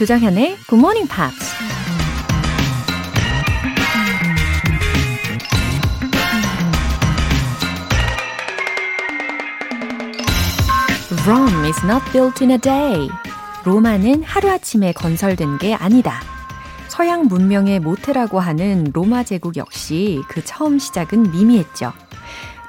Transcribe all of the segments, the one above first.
조정현의 Good Morning Pops. Rome is not built in a day. 로마는 하루아침에 건설된 게 아니다. 서양 문명의 모태라고 하는 로마 제국 역시 그 처음 시작은 미미했죠.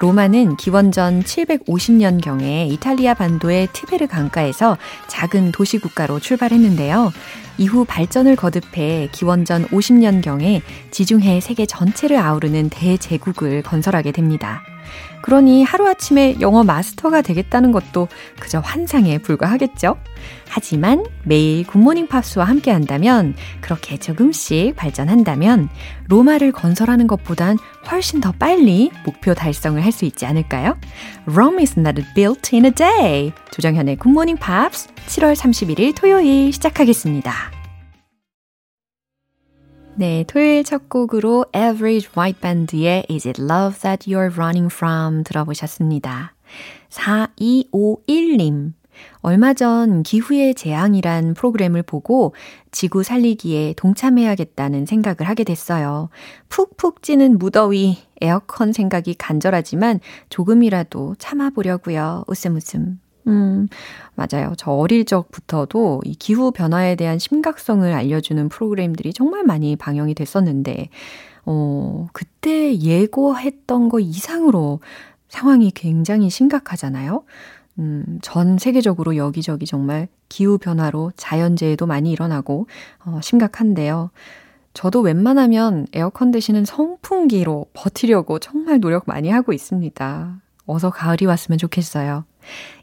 로마는 기원전 750년경에 이탈리아 반도의 티베르 강가에서 작은 도시 국가로 출발했는데요. 이후 발전을 거듭해 기원전 50년경에 지중해 세계 전체를 아우르는 대제국을 건설하게 됩니다. 그러니 하루아침에 영어 마스터가 되겠다는 것도 그저 환상에 불과하겠죠? 하지만 매일 굿모닝 팝스와 함께 한다면, 그렇게 조금씩 발전한다면, 로마를 건설하는 것보단 훨씬 더 빨리 목표 달성을 할 수 있지 않을까요? Rome is not built in a day. 조정현의 굿모닝 팝스 7월 31일 토요일 시작하겠습니다. 네, 토요일 첫 곡으로 Average White Band의 Is It Love That You're Running From 들어보셨습니다. 4251님. 얼마 전 기후의 재앙이란 프로그램을 보고 지구 살리기에 동참해야겠다는 생각을 하게 됐어요. 푹푹 찌는 무더위, 에어컨 생각이 간절하지만 조금이라도 참아보려고요. 웃음 웃음. 음, 맞아요. 저 어릴 적부터도 이 기후 변화에 대한 심각성을 알려주는 프로그램들이 정말 많이 방영이 됐었는데, 어, 그때 예고했던 거 이상으로 상황이 굉장히 심각하잖아요. 음, 전 세계적으로 여기저기 정말 기후 변화로 자연재해도 많이 일어나고, 어, 심각한데요. 저도 웬만하면 에어컨 대신은 선풍기로 버티려고 정말 노력 많이 하고 있습니다. 어서 가을이 왔으면 좋겠어요.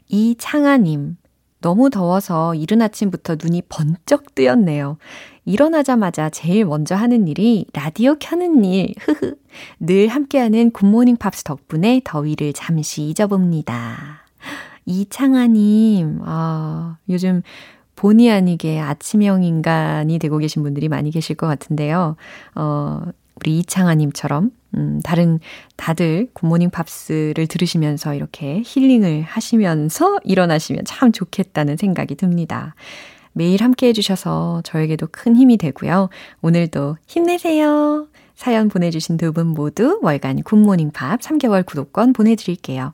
이창아님, 너무 더워서 이른 아침부터 눈이 번쩍 뜨였네요. 일어나자마자 제일 먼저 하는 일이 라디오 켜는 일, 흐흐. 늘 함께하는 굿모닝 팝스 덕분에 더위를 잠시 잊어봅니다. 이창아님, 아, 요즘 본의 아니게 아침형 인간이 되고 계신 분들이 많이 계실 것 같은데요. 어, 우리 이창아님처럼 음, 다른, 다들 굿모닝 팝스를 들으시면서 이렇게 힐링을 하시면서 일어나시면 참 좋겠다는 생각이 듭니다. 매일 함께 해주셔서 저에게도 큰 힘이 되고요. 오늘도 힘내세요. 사연 보내주신 두 분 모두 월간 굿모닝 팝 3개월 구독권 보내드릴게요.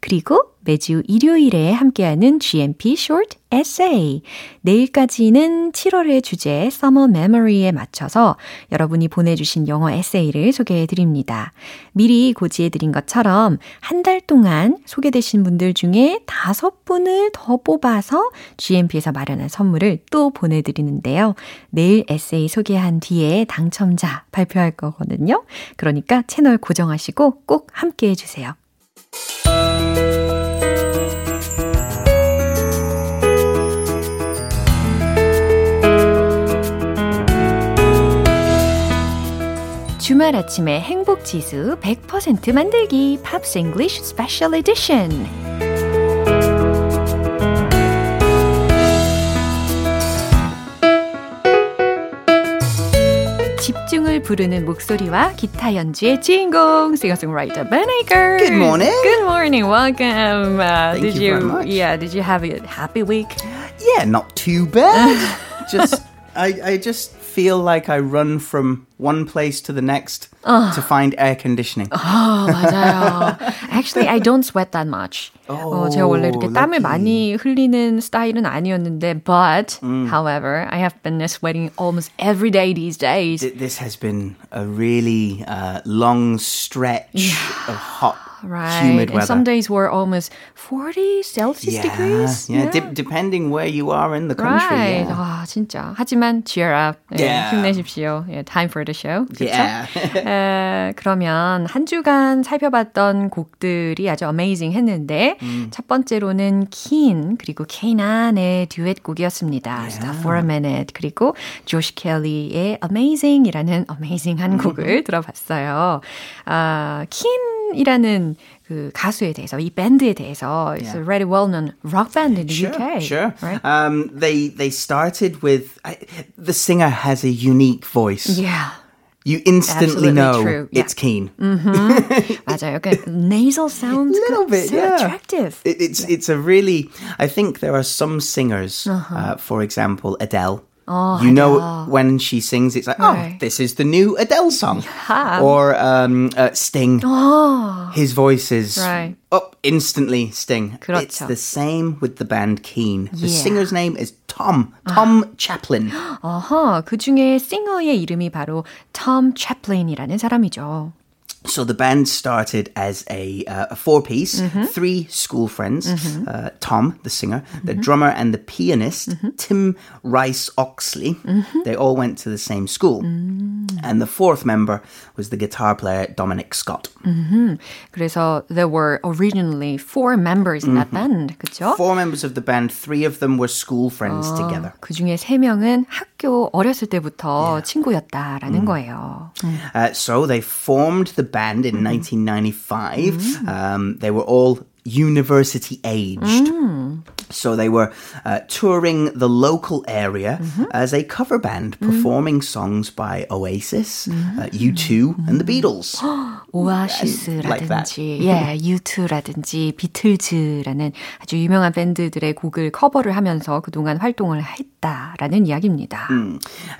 그리고 매주 일요일에 함께하는 GMP Short Essay. 내일까지는 7월의 주제 Summer Memory에 맞춰서 여러분이 보내주신 영어 에세이를 소개해 드립니다. 미리 고지해 드린 것처럼 한 달 동안 소개되신 분들 중에 다섯 분을 더 뽑아서 GMP에서 마련한 선물을 또 보내드리는데요. 내일 에세이 소개한 뒤에 당첨자 발표할 거거든요. 그러니까 채널 고정하시고 꼭 함께 해주세요. 주말 아침에 행복 지수 100% 만들기 팝스 잉글리쉬 스페셜 에디션 집중을 부르는 목소리와 기타 연주의 주인공 singer-songwriter Ben Aker. Good morning. Good morning. Welcome. Uh, Thank did you very much. Yeah, did you have a happy week? Yeah, not too bad. just I, I just feel like I run from one place to the next to find air conditioning. 어, 맞아요. Actually, I don't sweat that much. 어, 제가 원래 이렇게 땀을 lucky. 많이 흘리는 스타일은 아니었는데, but, however, I have been sweating almost every day these days. Th- This has been a really uh, long stretch of hot, Right. humid and weather. some days were almost 40 Celsius yeah, degrees. yeah, dep- depending where you are in the country. Right. Yeah. 아, 진짜. 하지만 cheer up. 예, Yeah. 힘내십시오. 예, time for the show. 그쵸? Yeah. 에, 그러면 한 주간 살펴봤던 곡들이 아주 amazing 했는데 음. 첫 번째로는 킨 그리고 케이난의 듀엣 곡이었습니다. Stop for a minute 그리고 조시 켈리의 amazing이라는 amazing한 곡을 들어봤어요. 아, 킨이라는 그 그 가수에 대해서 이 밴드에 대해서 it's a very well-known rock band in the Sure, UK. sure. Right? Um, they they started with I, the singer has a unique voice. yeah. You instantly Absolutely know true. Yeah. it's Keen. 맞아요. 그 nasal sounds little bit, so yeah. attractive. It, it's it's a really. I think there are some singers, Uh-huh. uh, for example, Adele. Oh, you know Adele. when she sings, it's like, Right. oh, this is the new Adele song. Yeah. Or um, uh, Sting. Oh, His voice is Right. up instantly. Sting. 그렇죠. It's the same with the band Keen. The Yeah. singer's name is Tom. Tom Chaplin. 어허, 그 중에 싱어의 이름이 바로 톰 채플린이라는 사람이죠. So the band started as a, uh, a four piece, Mm-hmm. three school friends uh, Tom, the singer, the drummer, and the pianist, Mm-hmm. Tim Rice Oxley. They all went to the same school. Mm. And the fourth member was the guitar player Dominic Scott. 그래서 there were originally four members in that band, 그렇죠? Four members of the band, three of them were school friends together. 그 중에 세 명은 학 교 어렸을 때부터 친구였다라는 거예요. Uh, so they formed the band in 1995. Um, they were all university aged. So they were uh, touring the local area as a cover band, performing songs by Oasis, uh, U2, and the Beatles. 오아시스라든지 예, U2라든지 비틀즈라는 아주 유명한 밴드들의 곡을 커버를 하면서 그동안 활동을 했다라는 이야기입니다.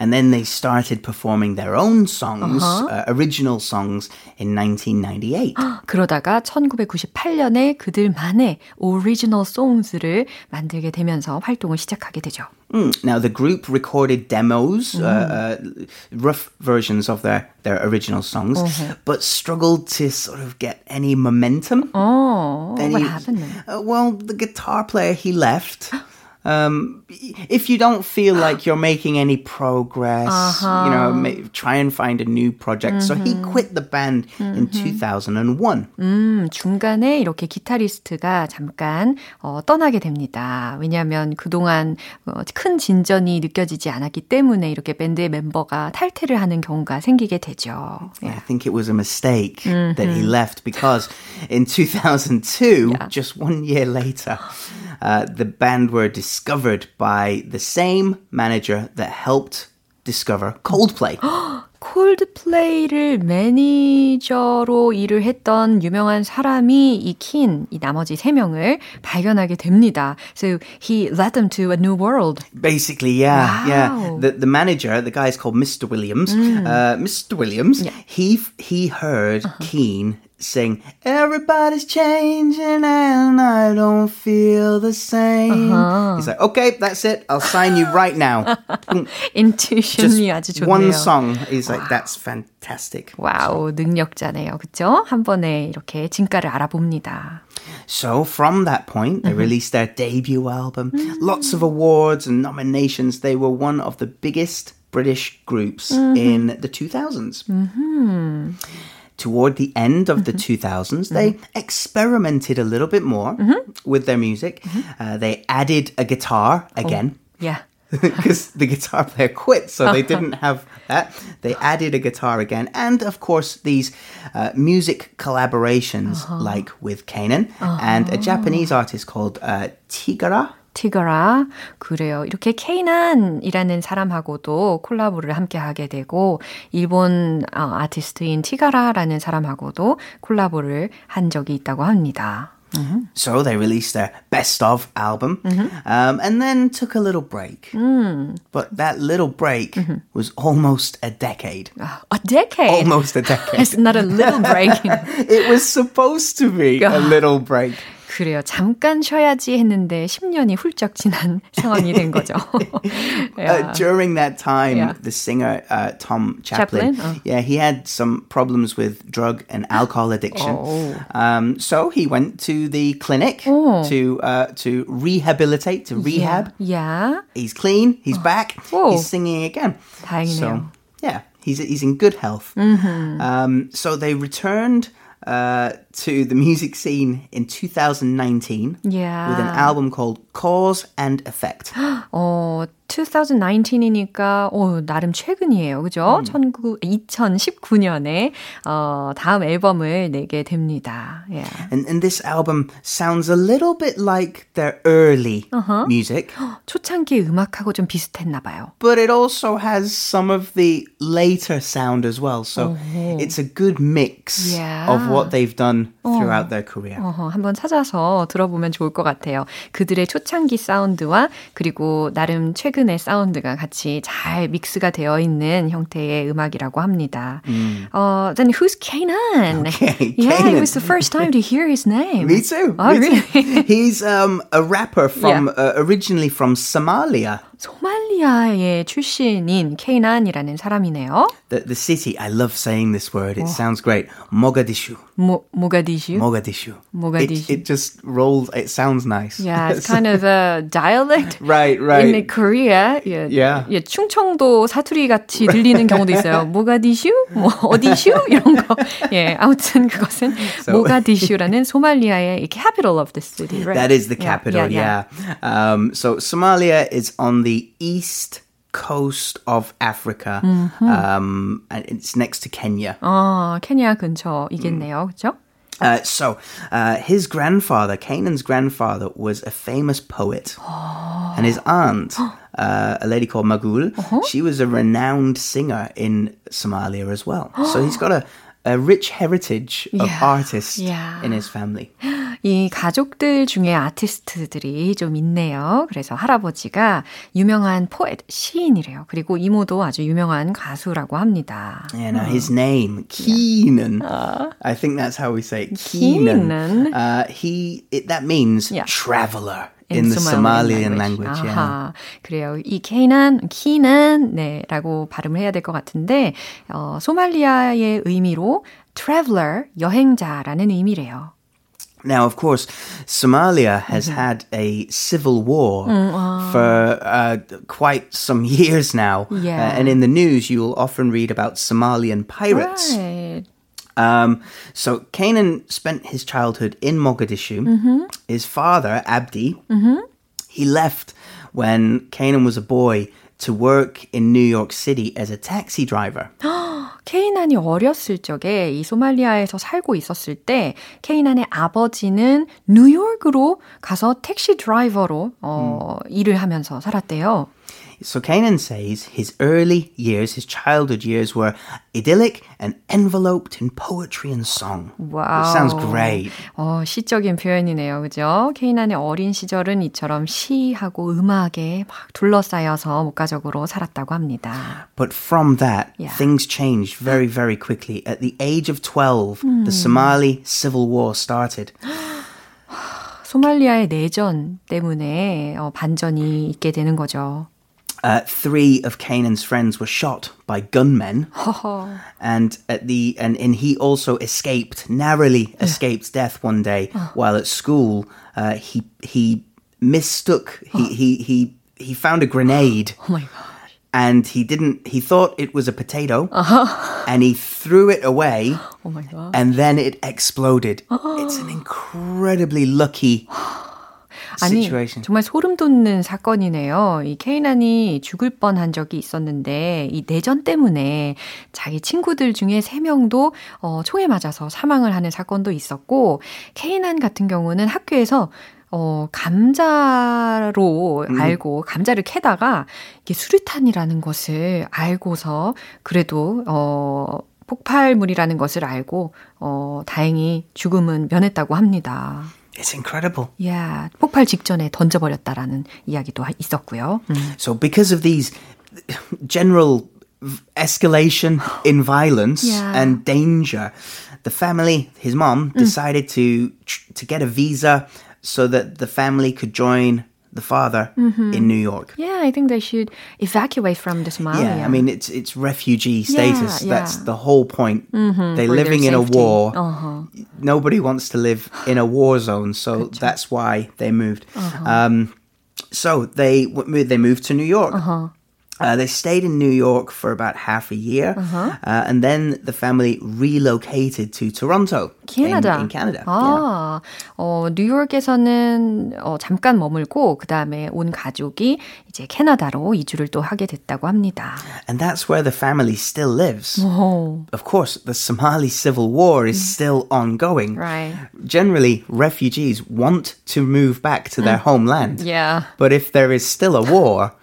And then they started performing their own songs, uh, original songs, in 1998. 그러다가 1998년에 그들만의 오리지널 송스를 만들게 되면서 활동을 시작하게 되죠. Mm. Now the group recorded demos, uh, uh, rough versions of their, their original songs, but struggled to sort of get any momentum. Oh, Any- what happened? Uh, well, the guitar player he left. Um, if you don't feel like you're making any progress, you know, may, try and find a new project. So he quit the band in 2001. 음, 중간에 이렇게 기타리스트가 잠깐 어, 떠나게 됩니다. 왜냐하면 그동안 어, 큰 진전이 느껴지지 않았기 때문에 이렇게 밴드의 멤버가 탈퇴를 하는 경우가 생기게 되죠. 예. I think it was a mistake that he left because in 2002, Yeah. just one year later, uh, the band were discovered by the same manager that helped discover Coldplay. 콜드플레이를 매니저로 일을 했던 유명한 사람이 이 킨, 이 나머지 세 명을 발견하게 됩니다. So he led them to a new world. Basically, yeah, yeah. Wow. The the manager, the guy's called Mr. Williams. Uh, Mr. Williams, he he heard Keen sing, "Everybody's changing and I don't feel the same." He's like, "Okay, that's it. I'll sign you right now." Just 인투이션이 아주 좋네요. one song. He's like, "That's fantastic." 와우, 능력자네요. 그쵸? 한 번에 이렇게 진가를 알아봅니다. So from that point, they released their debut album. Lots of awards and nominations. They were one of the biggest British groups in the 2000s. Toward the end of the 2000s, they experimented a little bit more with their music. Uh, they added a guitar again. Yeah. because the guitar player quit, so they didn't have that. They added a guitar again, and of course these uh, music collaborations, like with Kanan and a Japanese artist called uh, Tigara. 티거라. 그래요. 이렇게 케이난이라는 사람하고도 콜라보를 함께 하게 되고, 일본 어, 아티스트인 티가라라는 사람하고도 콜라보를 한 적이 있다고 합니다. So they released their best of album, um, and then took a little break. But that little break was almost a decade. A decade. Almost a decade. It's not a little break. it was supposed to be a little break. 그래요. 잠깐 쉬어야지 했는데 10년이 훌쩍 지난 상황이 된 거죠. Uh, during that time, Yeah. the singer uh, Tom Chaplin, Chaplin? Oh. yeah, he had some problems with drug and alcohol addiction. Oh. Um, so he went to the clinic Oh. to uh, to rehabilitate, to rehab. 야, He's clean. He's back. Oh. He's singing again. 다행이네요. So yeah, he's he's in good health. Um, so they returned. uh, to the music scene in 2019 Yeah. with an album called Cause and Effect. 어, 2019이니까 오, 나름 최근이에요. 그죠? 음. 19, 2019년에 어, 다음 앨범을 내게 됩니다. Yeah. And, and this album sounds a little bit like their early uh-huh. music. 초창기 음악하고 좀 비슷했나 봐요. But it also has some of the later sound as well. So uh-huh. it's a good mix yeah. of what they've done throughout uh-huh. their career. Uh-huh. 한번 찾아서 들어보면 좋을 것 같아요. 그들의 초창기 사운드와 그리고 나름 최근 의 사운드가 같이 잘 믹스가 되어 있는 형태의 음악이라고 합니다. Mm. Uh, then who's Kanan? Okay, yeah, Kanan. it was the first time to hear his name. Me too. Oh, me really? Too. He's um, a rapper from yeah. uh, originally from Somalia. 소말리아의 출신인 케이난이라는 사람이네요. The, the city, I love saying this word. It oh. sounds great. Mogadishu. Mo, Mogadishu. Mogadishu. Mogadishu. It, it, just rolls. It sounds nice. Yeah, it's kind of a dialect. right, right. In Korea, 예, yeah. 예, 충청도 사투리 같이 들리는 경우도 있어요. 모가디슈, 뭐 어디슈 이런 거. 예, 아무튼 그것은 so, 모가디슈라는 소말리아의 capital of the city. Right? That is the capital. Yeah. yeah, yeah. Um, so Somalia is on the the east coast of Africa. Mm-hmm. Um, and it's next to Kenya. 아, 케냐 근처이겠네요. Mm. 그렇죠? Uh, so, uh, his grandfather, Canaan's grandfather, was a famous poet. and his aunt, uh, a lady called Magul, uh-huh. she was a renowned singer in Somalia as well. so he's got a, a rich heritage of yeah. artists yeah. in his family. 이 가족들 중에 아티스트들이 좀 있네요. 그래서 할아버지가 유명한 포엣, 시인이래요. 그리고 이모도 아주 유명한 가수라고 합니다. Yeah, now his name, Keenan. Uh, I think that's how we say it. Keenan. Keenan. Uh, he, it, that means yeah. traveler. in, the Somalian language. language 아하, 그래요. 이 케이난, 키난, 네라고 발음을 해야 될 것 같은데 어, 소말리아의 의미로 traveler, 여행자라는 의미래요. Now, of course, Somalia has mm-hmm. had a civil war mm, for uh, quite some years now. Yeah. Uh, and in the news, you'll often read about Somalian pirates. Right. Um, so Kanan spent his childhood in Mogadishu. Mm-hmm. His father, Abdi, mm-hmm. he left when Kanan was a boy to work in New York City as a taxi driver. 케이난이 어렸을 적에 이 소말리아에서 살고 있었을 때 케이난의 아버지는 뉴욕으로 가서 택시 드라이버로 어, 음. 일을 하면서 살았대요. So Kanan says his early years, his childhood years were idyllic and enveloped in poetry and song. Wow. It sounds great. 어, 시적인 표현이네요. 그죠? 케이난의 어린 시절은 이처럼 시하고 음악에 막 둘러싸여서 목가적으로 살았다고 합니다. But from that, yeah. things changed very, very quickly. At the age of 12, 음. the Somali civil war started. 소말리아의 내전 때문에 어, 반전이 있게 되는 거죠. Uh, three of Canaan's friends were shot by gunmen, and at the and, and he also escaped narrowly escaped death one day while at school. Uh, he he mistook he he he he found a grenade. Oh my god! And he didn't. He thought it was a potato, uh-huh. and he threw it away. Oh my god! And then it exploded. it's an incredibly lucky 아니 정말 소름 돋는 사건이네요. 이 케이난이 죽을 뻔한 적이 있었는데 이 내전 때문에 자기 친구들 중에 세 명도 어, 총에 맞아서 사망을 하는 사건도 있었고 케이난 같은 경우는 학교에서 어, 감자로 음. 알고, 감자를 캐다가 이게 수류탄이라는 것을 알고서 그래도, 어, 폭발물이라는 것을 알고, 어, 다행히 죽음은 면했다고 합니다. It's incredible. Yeah, 폭발 직전에 던져버렸다라는 이야기도 있었고요. 음. So because of these general escalation in violence yeah. and danger, the family, his mom, decided mm. to to get a visa so that the family could join the father mm-hmm. in New York. Yeah, I think they should evacuate from the Somalia. Yeah, I mean it's it's refugee status. Yeah, That's the whole point. Mm-hmm, They're living in a war. Uh-huh. Nobody wants to live in a war zone, so that's why they moved. Uh-huh. Um, so they they moved to New York. Uh-huh. Uh, they stayed in New York for about half a year, uh-huh. uh, and then the family relocated to Toronto, Canada. In, in Canada. 아, yeah. 어, 뉴욕에서는 어, 잠깐 머물고 그 다음에 온 가족이 이제 캐나다로 이주를 또 하게 됐다고 합니다. And that's where the family still lives. Oh. Of course, the Somali civil war is still ongoing. Right. Generally, refugees want to move back to their homeland. Yeah. But if there is still a war,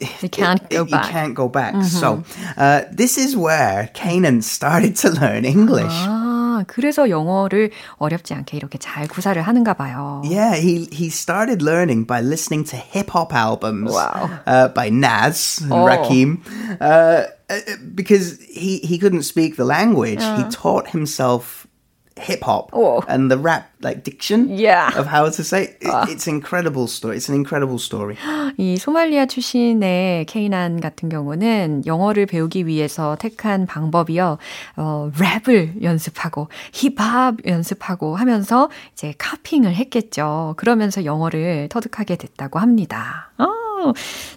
you can't it, go it, back. You can't go back. Mm-hmm. So uh, this is where Canaan started to learn English. 아, 그래서 영어를 어렵지 않게 이렇게 잘 구사를 하는가 봐요. Yeah, he he started learning by listening to hip hop albums wow. uh, by Nas and oh. Rakim. Uh, because he, he couldn't speak the language, he taught himself hip hop oh. and the rap like diction yeah. of how to say it, uh. it's incredible story. It's an incredible story. 이 소말리아 출신의 케이난 같은 경우는 영어를 배우기 위해서 택한 방법이요. 어, 랩을 연습하고 힙합 연습하고 하면서 이제 카핑을 했겠죠. 그러면서 영어를 터득하게 됐다고 합니다. 어.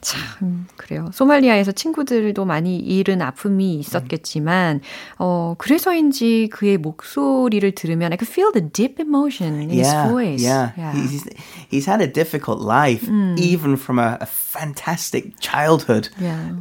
참, 그래요. 소말리아에서 친구들도 많이 잃은 아픔이 있었겠지만, 어, 그래서인지 그의 목소리를 들으면 I could feel the deep emotion in yeah, his voice. Yeah, yeah. He's, he's had a difficult life, mm. even from a, a fantastic childhood. Yeah.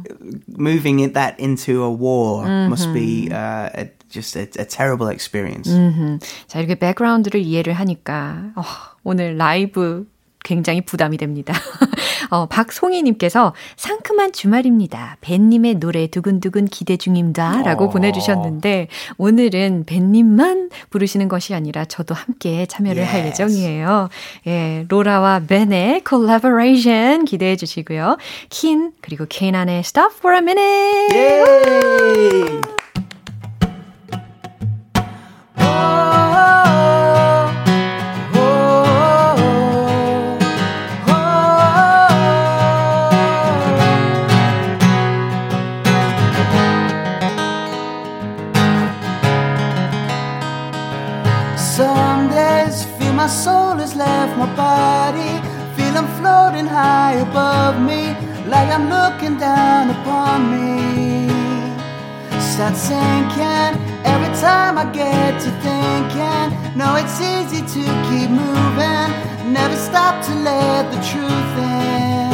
Moving it, that into a war mm-hmm. must be uh, a, just a, a terrible experience. Mm-hmm. 자, 이렇게 백그라운드를 이해를 하니까, 어, 오늘 라이브 굉장히 부담이 됩니다. 어, 박송희님께서 상큼한 주말입니다. 벤님의 노래 두근두근 기대 중입니다. 라고 어. 보내주셨는데, 오늘은 벤님만 부르시는 것이 아니라 저도 함께 참여를 yes. 할 예정이에요. 예, 로라와 벤의 콜라보레이션 기대해 주시고요. 킨, 그리고 케인안의 Stop for a Minute! 예! High above me, like I'm looking down upon me. Start sinking every time I get to thinking. No, it's easy to keep moving, never stop to let the truth in.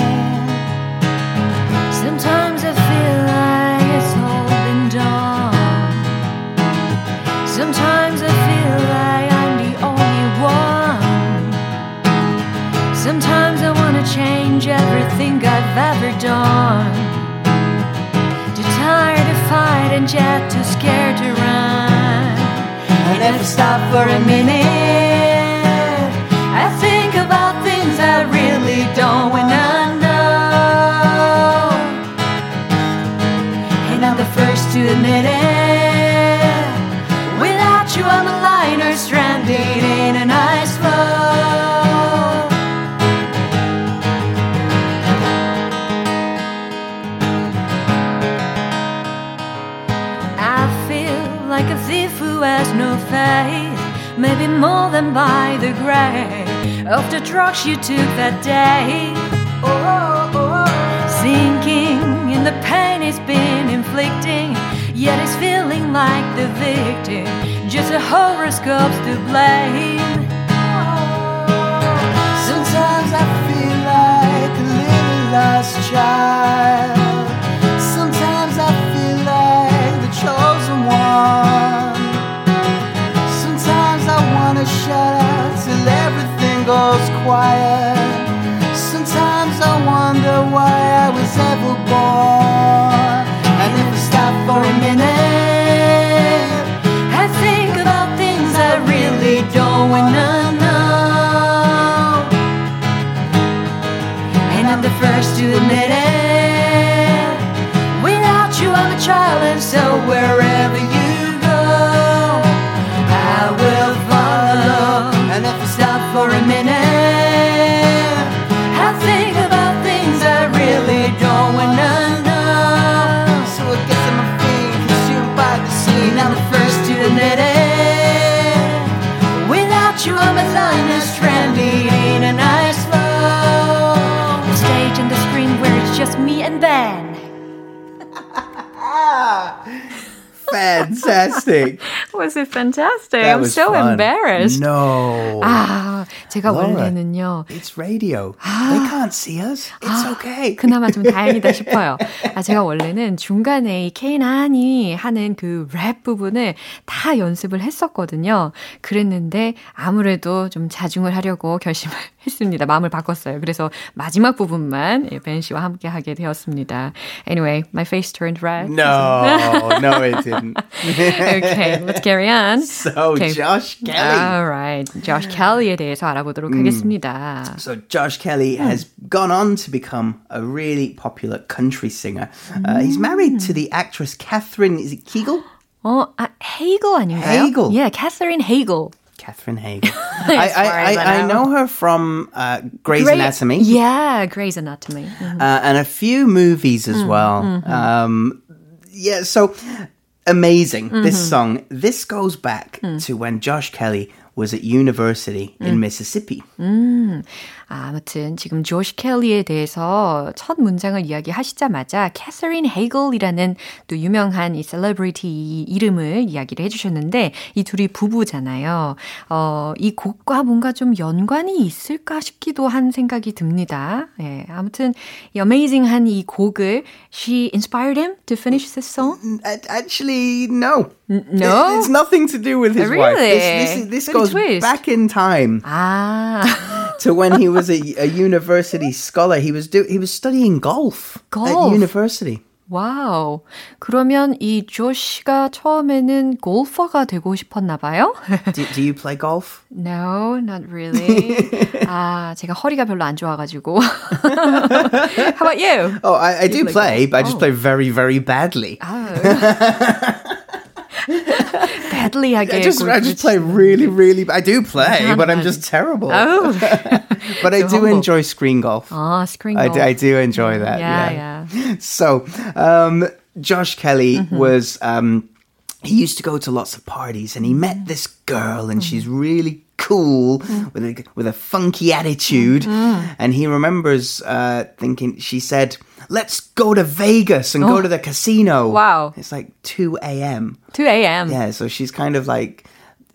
For a minute, by the grace of the drugs you took that day. Oh, oh, Sinking in the pain he's been inflicting, yet he's feeling like the victim, just a horoscope's to blame. Fantastic. Was it fantastic? That I'm so fun. embarrassed. No. 아, 제가 Laura. 원래는요. It's radio. They can't see us. It's okay. 그나마 좀 다행이다 싶어요. 아, 제가 원래는 중간에 이 케이난이 하는 그 랩 부분을 다 연습을 했었거든요. 그랬는데 아무래도 좀 자중을 하려고 결심을 했습니다. 마음을 바꿨어요. 그래서 마지막 부분만 예, 벤 씨와 함께 하게 되었습니다. Anyway, my face turned red. No, no, it didn't. okay, let's carry on. So, Okay. Josh Kelly. Alright, Josh Kelly에 대해서 알아보도록 하겠습니다. So Josh Kelly has gone on to become a really popular country singer. Uh, he's married to the actress Catherine. Is it Kegel? 어, 아, 헤이글 아닌가요? Hagel. Yeah, Catherine Hagel. Catherine Hagel. I, I, I I, know. her from uh, Grey's Grey- Anatomy Yeah, Grey's Anatomy. Mhm. uh, and a few movies as well. Um, yeah, so amazing. This song. This goes back to when Josh Kelly was at university in Mississippi. 아, 아무튼 지금 조시 켈리에 대해서 첫 문장을 이야기하시자마자 캐서린 헤이글이라는 또 유명한 이 셀러브리티 이름을 이야기를 해주셨는데 이 둘이 부부잖아요. 어, 이 곡과 뭔가 좀 연관이 있을까 싶기도 한 생각이 듭니다. 예, 아무튼 이 어메이징한 이 곡을 she inspired him to finish this song. Actually, no. no? It's nothing to do with his wife. Really? This, this, is- this Bit goes twist. back in time 아, to when he was a, a university scholar. He was do, he was studying golf, Golf? at university. 와우. 그러면 이 조시가 처음에는 골퍼가 되고 싶었나 봐요? Do, do you play golf? No, not really. 아, 제가 허리가 별로 안 좋아가지고. How about you? Oh, I, I do play play, golf? but I just Oh. play very, very badly. Badly, I guess. I just, I just play really, really. I do play, yeah, but I'm just terrible. Oh. but I do humble. enjoy screen golf. Ah, oh, screen golf. I do, I do enjoy that. Yeah, yeah. yeah. So, um, Josh Kelly mm-hmm. was. Um, he used to go to lots of parties and he met this girl and mm-hmm. she's really cool with a, with a funky attitude. Mm-hmm. And he remembers, uh, thinking, she said, let's go to Vegas and go to the casino. Oh. Wow. It's like 2 a.m. 2 a.m. Yeah. So she's kind of like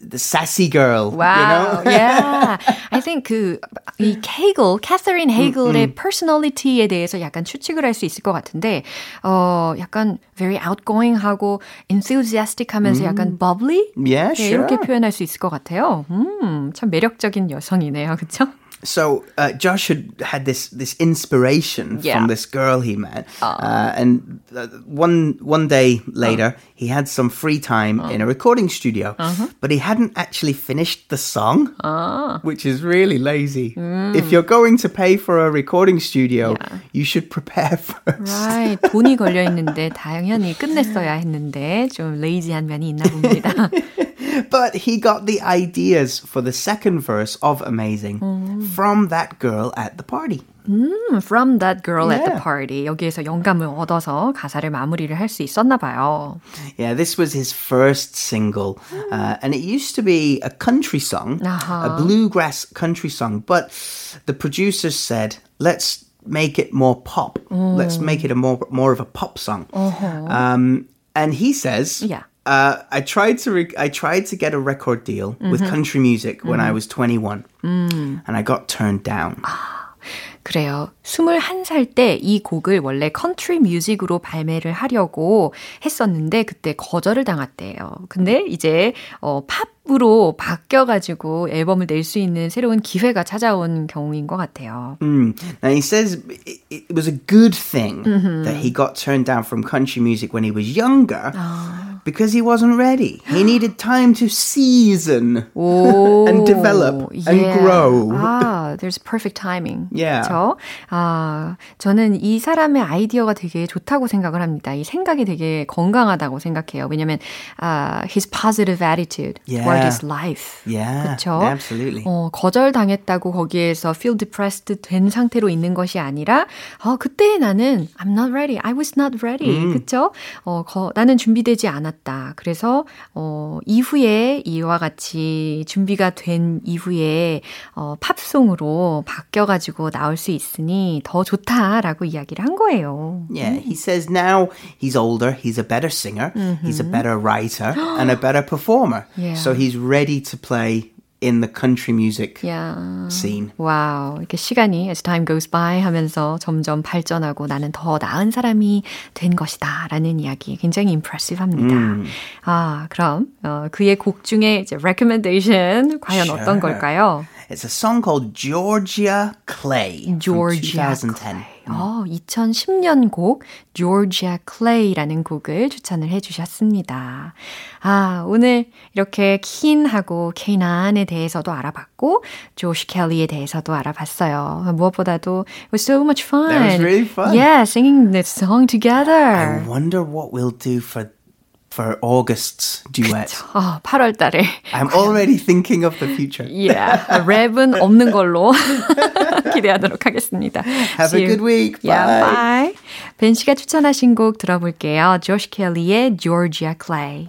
the sassy girl, Wow. you know? yeah. I think 그, 이 케이글, 캐서린 헤이글의 personality에 대해서 약간 추측을 할 수 있을 것 같은데, 어, 약간 very outgoing하고 enthusiastic 하면서 약간 bubbly? Yeah, 네, sure. 이렇게 표현할 수 있을 것 같아요. 음, 참 매력적인 여성이네요. 그쵸? So uh, Josh had had this this inspiration Yeah. from this girl he met, uh, and uh, one one day later he had some free time in a recording studio, but he hadn't actually finished the song, which is really lazy. If you're going to pay for a recording studio, Yeah. you should prepare first. Right. 돈이 걸려 있는데 당연히 끝냈어야 했는데 좀 레이지한 면이 있나 봅니다. But he got the ideas for the second verse of Amazing from that girl at the party. From that girl at the Yeah. party. 여기에서 영감을 얻어서 가사를 마무리를 할 수 있었나 봐요. Yeah, this was his first single, uh, and it used to be a country song, a bluegrass country song. But the producers said, "Let's make it more pop. Let's make it a more more of a pop song." Um, and he says, Yeah. Uh, I tried to re- I tried to get a record deal with country music when I was 21, and I got turned down. 그래요. 21살 때 이 곡을 원래 컨트리 뮤직으로 발매를 하려고 했었는데 그때 거절을 당했대요. 근데 이제 어 팝 으로 바뀌어 가지고 앨범을 낼 수 있는 새로운 기회가 찾아온 경우인 것 같아요. Mm. Now he says it, it was a good thing that he got turned down from country music when he was younger because he wasn't ready. He needed time to season 오, and develop and yeah. grow. 아, there's perfect timing. Yeah. 그렇죠? 아, 저는 이 사람의 아이디어가 되게 좋다고 생각을 합니다. 이 생각이 되게 건강하다고 생각해요. 왜냐면 아, his positive attitude toward Yeah. his life. Yeah, 그렇죠? absolutely. 어, 거절당했다고 거기에서 feel depressed 된 상태로 있는 것이 아니라 어, 그때 나는 I'm not ready. I was not ready. 그렇죠? 어, 거, 나는 준비되지 않았다. 그래서 어 이후에 이와 같이 준비가 된 이후에 어 팝송으로 바뀌어 가지고 나올 수 있으니 더 좋다라고 이야기를 한 거예요. Yeah, he says now he's older, he's a better singer, mm-hmm. he's a better writer and a better performer. Yeah. So he's ready to play in the country music yeah. scene. 와우. 이렇게 시간이 as time goes by 하면서 점점 발전하고 나는 더 나은 사람이 된 것이다. 라는 이야기 굉장히 impressive 합니다. 음. 아, 그럼 어, 그의 곡 중에 이제 recommendation 과연 sure. 어떤 걸까요? It's a song called Georgia Clay Georgia from 2010. Clay. 어, 2010년 곡 Georgia Clay라는 곡을 추천을 해주셨습니다. 아, 오늘 이렇게 킨하고 케이난에 대해서도 알아봤고 조시 켈리에 대해서도 알아봤어요. 무엇보다도 it was so much fun. That was really fun. Yeah, singing this song together. I wonder what we'll do for for August's duet. 그쵸. 어, 8월 달에. I'm already thinking of the future. yeah. 랩은 없는 걸로 기대하도록 하겠습니다. Have a good week. Bye. Yeah, bye. 벤 씨가 추천하신 곡 들어볼게요. 조시 켈리의 Georgia Clay.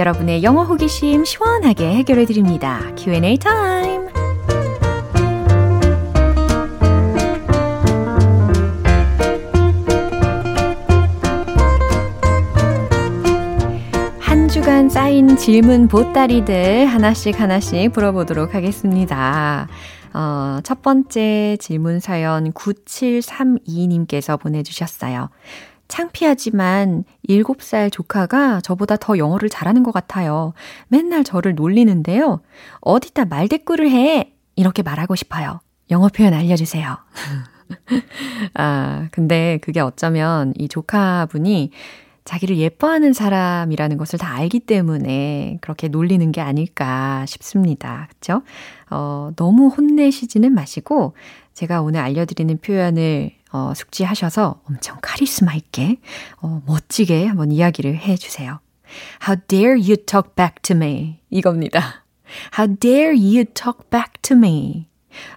여러분의 영어 호기심 시원하게 해결해 드립니다. Q&A 타임. 한 주간 쌓인 질문 보따리들 하나씩 하나씩 풀어보도록 하겠습니다. 어, 첫 번째 질문 사연 9732님께서 보내주셨어요. 창피하지만 7살 조카가 저보다 더 영어를 잘하는 것 같아요. 맨날 저를 놀리는데요. 어디다 말대꾸를 해! 이렇게 말하고 싶어요. 영어 표현 알려주세요. 아, 근데 그게 어쩌면 이 조카분이 자기를 예뻐하는 사람이라는 것을 다 알기 때문에 그렇게 놀리는 게 아닐까 싶습니다. 그쵸? 어, 너무 혼내시지는 마시고 제가 오늘 알려드리는 표현을 어, 숙지하셔서 엄청 카리스마 있게, 어, 멋지게 한번 이야기를 해 주세요. How dare you talk back to me? 이겁니다. How dare you talk back to me?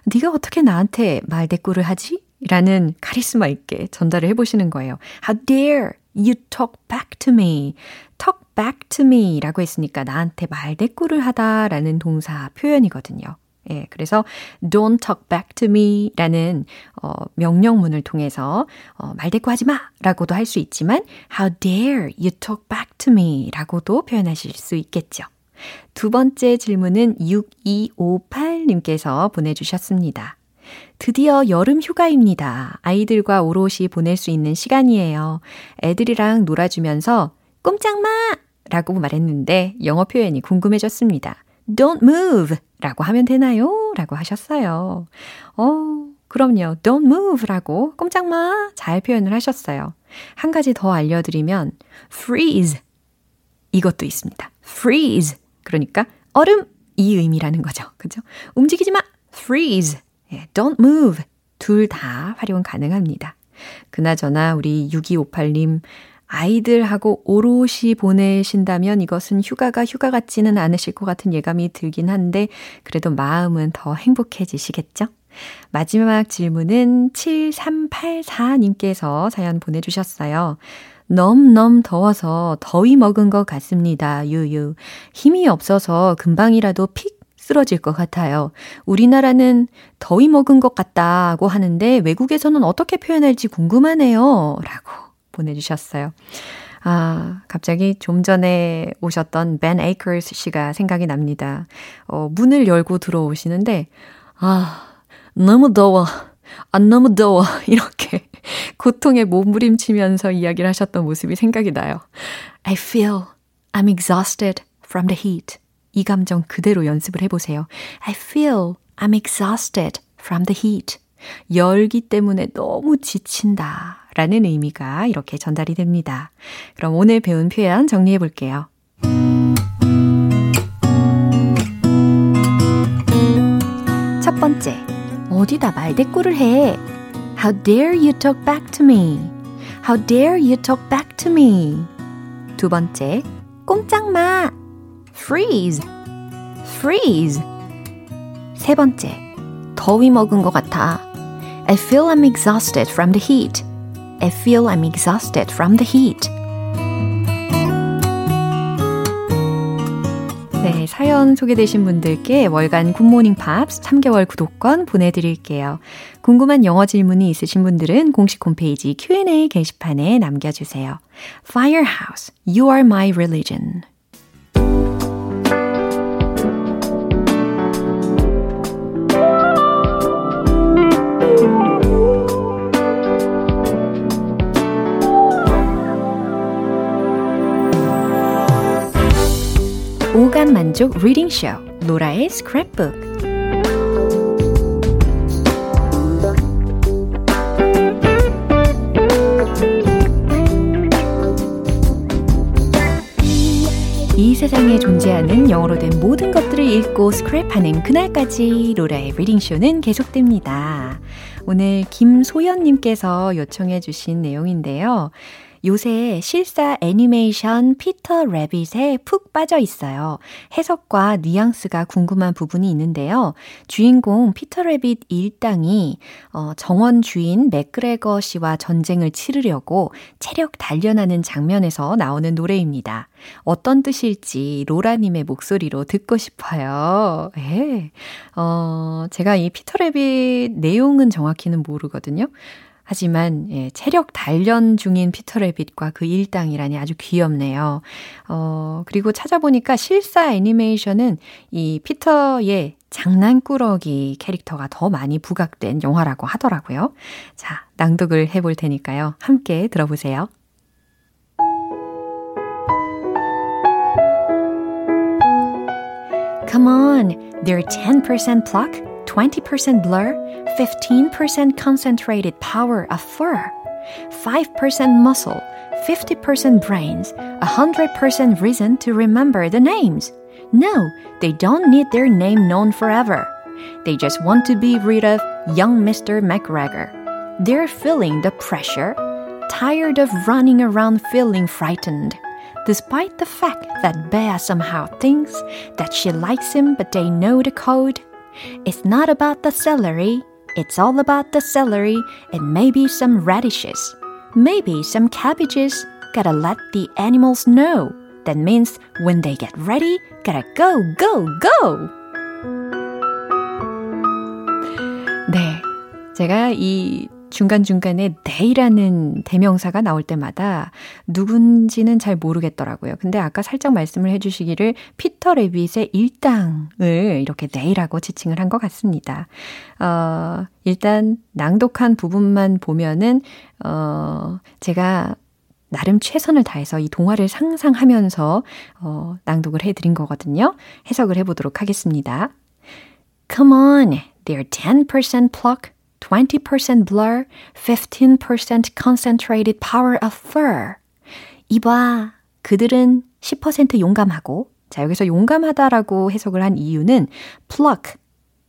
네가 어떻게 나한테 말대꾸를 하지? 라는 카리스마 있게 전달을 해보시는 거예요. How dare you talk back to me? talk back to me 라고 했으니까 나한테 말대꾸를 하다 라는 동사 표현이거든요. 예, 그래서 don't talk back to me 라는 어, 명령문을 통해서 어, 말대꾸하지 마 라고도 할 수 있지만 how dare you talk back to me 라고도 표현하실 수 있겠죠. 두 번째 질문은 6258님께서 보내주셨습니다. 드디어 여름 휴가입니다. 아이들과 오롯이 보낼 수 있는 시간이에요. 애들이랑 놀아주면서 꼼짝마! 라고 말했는데 영어 표현이 궁금해졌습니다. Don't move 라고 하면 되나요? 라고 하셨어요. 어, 그럼요. Don't move 라고 꼼짝마 잘 표현을 하셨어요. 한 가지 더 알려드리면 freeze 이것도 있습니다. freeze 그러니까 얼음 이 의미라는 거죠. 그죠? 움직이지 마 freeze 예, don't move 둘 다 활용 가능합니다. 그나저나 우리 6258님 아이들하고 오롯이 보내신다면 이것은 휴가가 휴가 같지는 않으실 것 같은 예감이 들긴 한데 그래도 마음은 더 행복해지시겠죠? 마지막 질문은 7384님께서 사연 보내주셨어요. 넘넘 더워서 더위 먹은 것 같습니다. 유유. 힘이 없어서 금방이라도 픽 쓰러질 것 같아요. 우리나라는 더위 먹은 것 같다고 하는데 외국에서는 어떻게 표현할지 궁금하네요. 라고 보내주셨어요. 아, 갑자기 좀 전에 오셨던 벤 에이커스 씨가 생각이 납니다. 어, 문을 열고 들어오시는데, 아, 너무 더워. 아, 너무 더워. 이렇게 고통에 몸부림치면서 이야기를 하셨던 모습이 생각이 나요. I feel I'm exhausted from the heat. 이 감정 그대로 연습을 해보세요. I feel I'm exhausted from the heat. 열기 때문에 너무 지친다. 라는 의미가 이렇게 전달이 됩니다. 그럼 오늘 배운 표현 정리해 볼게요. 첫 번째, 어디다 말대꾸를 해? How dare you talk back to me? How dare you talk back to me? 두 번째, 꼼짝 마! Freeze! Freeze! 세 번째, 더위 먹은 것 같아. I feel I'm exhausted from the heat. I feel I'm exhausted from the heat. 네, 사연 소개되신 분들께 월간 굿모닝 팝스 3개월 구독권 보내드릴게요. 궁금한 영어 질문이 있으신 분들은 공식 홈페이지 Q&A 게시판에 남겨주세요. Firehouse, You Are My Religion. 오감 만족 reading 쇼 로라의 스크랩북 이 세상에 존재하는 영어로 된 모든 것들을 읽고 스크랩하는 그날까지 로라의 reading 쇼는 계속됩니다. 오늘 김소연님께서 요청해 주신 내용인데요. 요새 실사 애니메이션 피터 레빗에 푹 빠져 있어요. 해석과 뉘앙스가 궁금한 부분이 있는데요. 주인공 피터 레빗 일당이 어, 정원 주인 맥그레거 씨와 전쟁을 치르려고 체력 단련하는 장면에서 나오는 노래입니다. 어떤 뜻일지 로라님의 목소리로 듣고 싶어요. 예. 어, 제가 이 피터 레빗 내용은 정확히는 모르거든요. 하지만 예, 체력 단련 중인 피터 레빗과 그 일당이라니 아주 귀엽네요. 어, 그리고 찾아보니까 실사 애니메이션은 이 피터의 장난꾸러기 캐릭터가 더 많이 부각된 영화라고 하더라고요. 자, 낭독을 해볼 테니까요. 함께 들어보세요. Come on, they're 10% pluck. 20% blur, 15% concentrated power of fur, 5% muscle, 50% brains, 100% reason to remember the names. No, they don't need their name known forever. They just want to be rid of young Mr. McGregor. They're feeling the pressure, tired of running around feeling frightened. Despite the fact that Bea somehow thinks that she likes him but they know the code, It's not about the celery. It's all about the celery and maybe some radishes. Maybe some cabbages. Gotta let the animals know. That means when they get ready, gotta go, go, go! 네. 제가 이 중간중간에 they라는 대명사가 나올 때마다 누군지는 잘 모르겠더라고요. 근데 아까 살짝 말씀을 해주시기를 피터 레빗의 일당을 이렇게 they라고 지칭을 한 것 같습니다. 어, 일단 낭독한 부분만 보면은, 어, 제가 나름 최선을 다해서 이 동화를 상상하면서 어, 낭독을 해드린 거거든요. 해석을 해보도록 하겠습니다. Come on, they're 10% pluck, 20% blur, 15% concentrated power of fur. 이봐, 그들은 10% 용감하고, 자, 여기서 용감하다라고 해석을 한 이유는 pluck,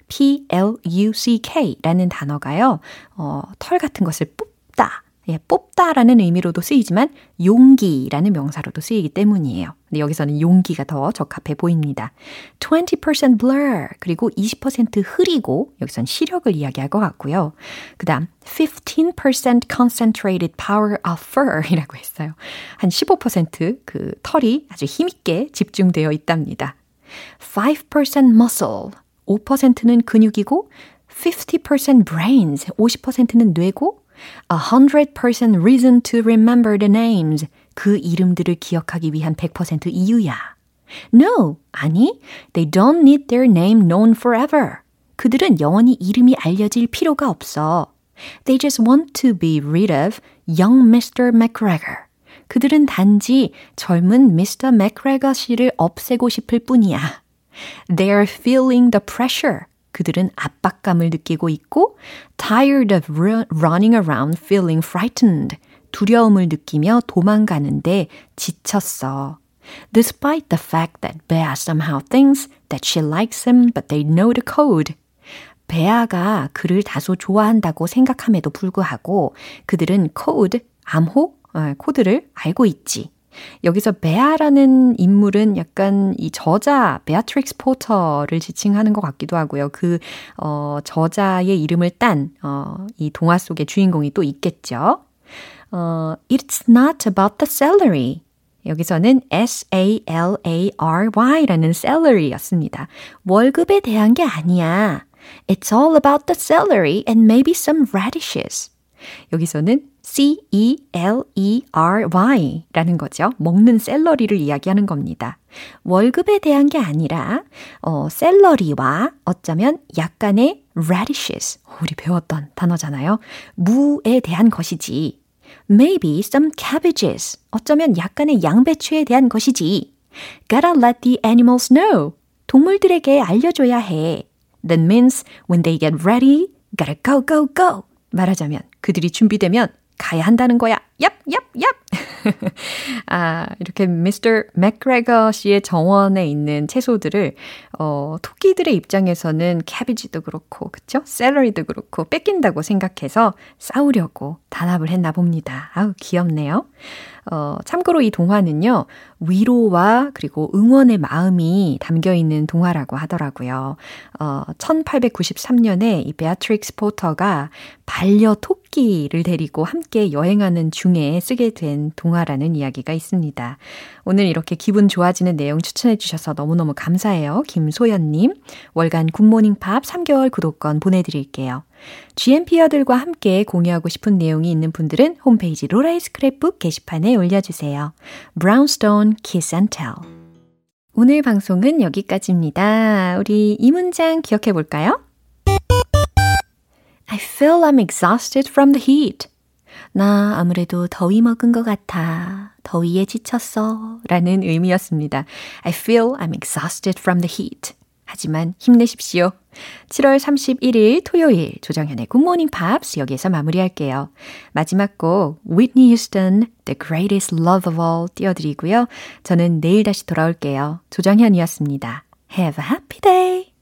P-L-U-C-K 라는 단어가요, 어, 털 같은 것을 뽑다. 예, 뽑다라는 의미로도 쓰이지만 용기라는 명사로도 쓰이기 때문이에요. 근데 여기서는 용기가 더 적합해 보입니다. 20% blur 그리고 20% 흐리고 여기선 시력을 이야기할 것 같고요. 그다음 15% concentrated power of fur이라고 했어요. 한 15%그 털이 아주 힘있게 집중되어 있답니다. 5% muscle 5%는 근육이고 50% brains 50%는 뇌고 A hundred percent reason to remember the names. 그 이름들을 기억하기 위한 100% 이유야. No, 아니, they don't need their name known forever. 그들은 영원히 이름이 알려질 필요가 없어. They just want to be rid of young Mr. McGregor. 그들은 단지 젊은 Mr. McGregor 씨를 없애고 싶을 뿐이야. They're feeling the pressure. 그들은 압박감을 느끼고 있고 tired of running around feeling frightened. 두려움을 느끼며 도망가는데 지쳤어. Despite the fact that Bea somehow thinks that she likes him, but they know the code. 베아가 그를 다소 좋아한다고 생각함에도 불구하고 그들은 코드, 암호, 코드를 알고 있지. 여기서 베아라는 인물은 약간 이 저자 베아트릭스 포터를 지칭하는 것 같기도 하고요. 그 어, 저자의 이름을 딴 어, 이 동화 속의 주인공이 또 있겠죠. 어, It's not about the salary. 여기서는 S-A-L-A-R-Y라는 salary였습니다. 월급에 대한 게 아니야. It's all about the celery and maybe some radishes. 여기서는 C-E-L-E-R-Y 라는 거죠. 먹는 샐러리를 이야기하는 겁니다. 월급에 대한 게 아니라, 어, 샐러리와 어쩌면 약간의 radishes. 우리 배웠던 단어잖아요. 무에 대한 것이지. Maybe some cabbages. 어쩌면 약간의 양배추에 대한 것이지. Gotta let the animals know. 동물들에게 알려줘야 해. That means when they get ready, gotta go, go, go. 말하자면 그들이 준비되면 가야 한다는 거야. 얍, 얍, 얍. 아, 이렇게 미스터 맥그레거 씨의 정원에 있는 채소들을 어, 토끼들의 입장에서는 캐비지도 그렇고, 그쵸? 샐러리도 그렇고 뺏긴다고 생각해서 싸우려고 단합을 했나 봅니다. 아우, 귀엽네요. 어, 참고로 이 동화는요, 위로와 그리고 응원의 마음이 담겨 있는 동화라고 하더라고요. 어, 1893년에 이 베아트릭스 포터가 반려 토끼를 데리고 함께 여행하는 중에 쓰게 된 동화라는 이야기가 있습니다. 오늘 이렇게 기분 좋아지는 내용 추천해 주셔서 너무너무 감사해요. 김소연님. 월간 굿모닝 팝스 3개월 구독권 보내드릴게요. GMPer들과 함께 공유하고 싶은 내용이 있는 분들은 홈페이지 로라의 스크랩북 게시판에 올려주세요. Brownstone Kiss and Tell. 오늘 방송은 여기까지입니다. 우리 이 문장 기억해 볼까요? I feel I'm exhausted from the heat. 나 아무래도 더위 먹은 것 같아. 더위에 지쳤어. 라는 의미였습니다. I feel I'm exhausted from the heat. 하지만 힘내십시오. 7월 31일 토요일 조정현의 굿모닝 팝스 여기에서 마무리할게요. 마지막 곡 Whitney Houston The Greatest Love of All 띄워드리고요. 저는 내일 다시 돌아올게요. 조정현이었습니다. Have a happy day!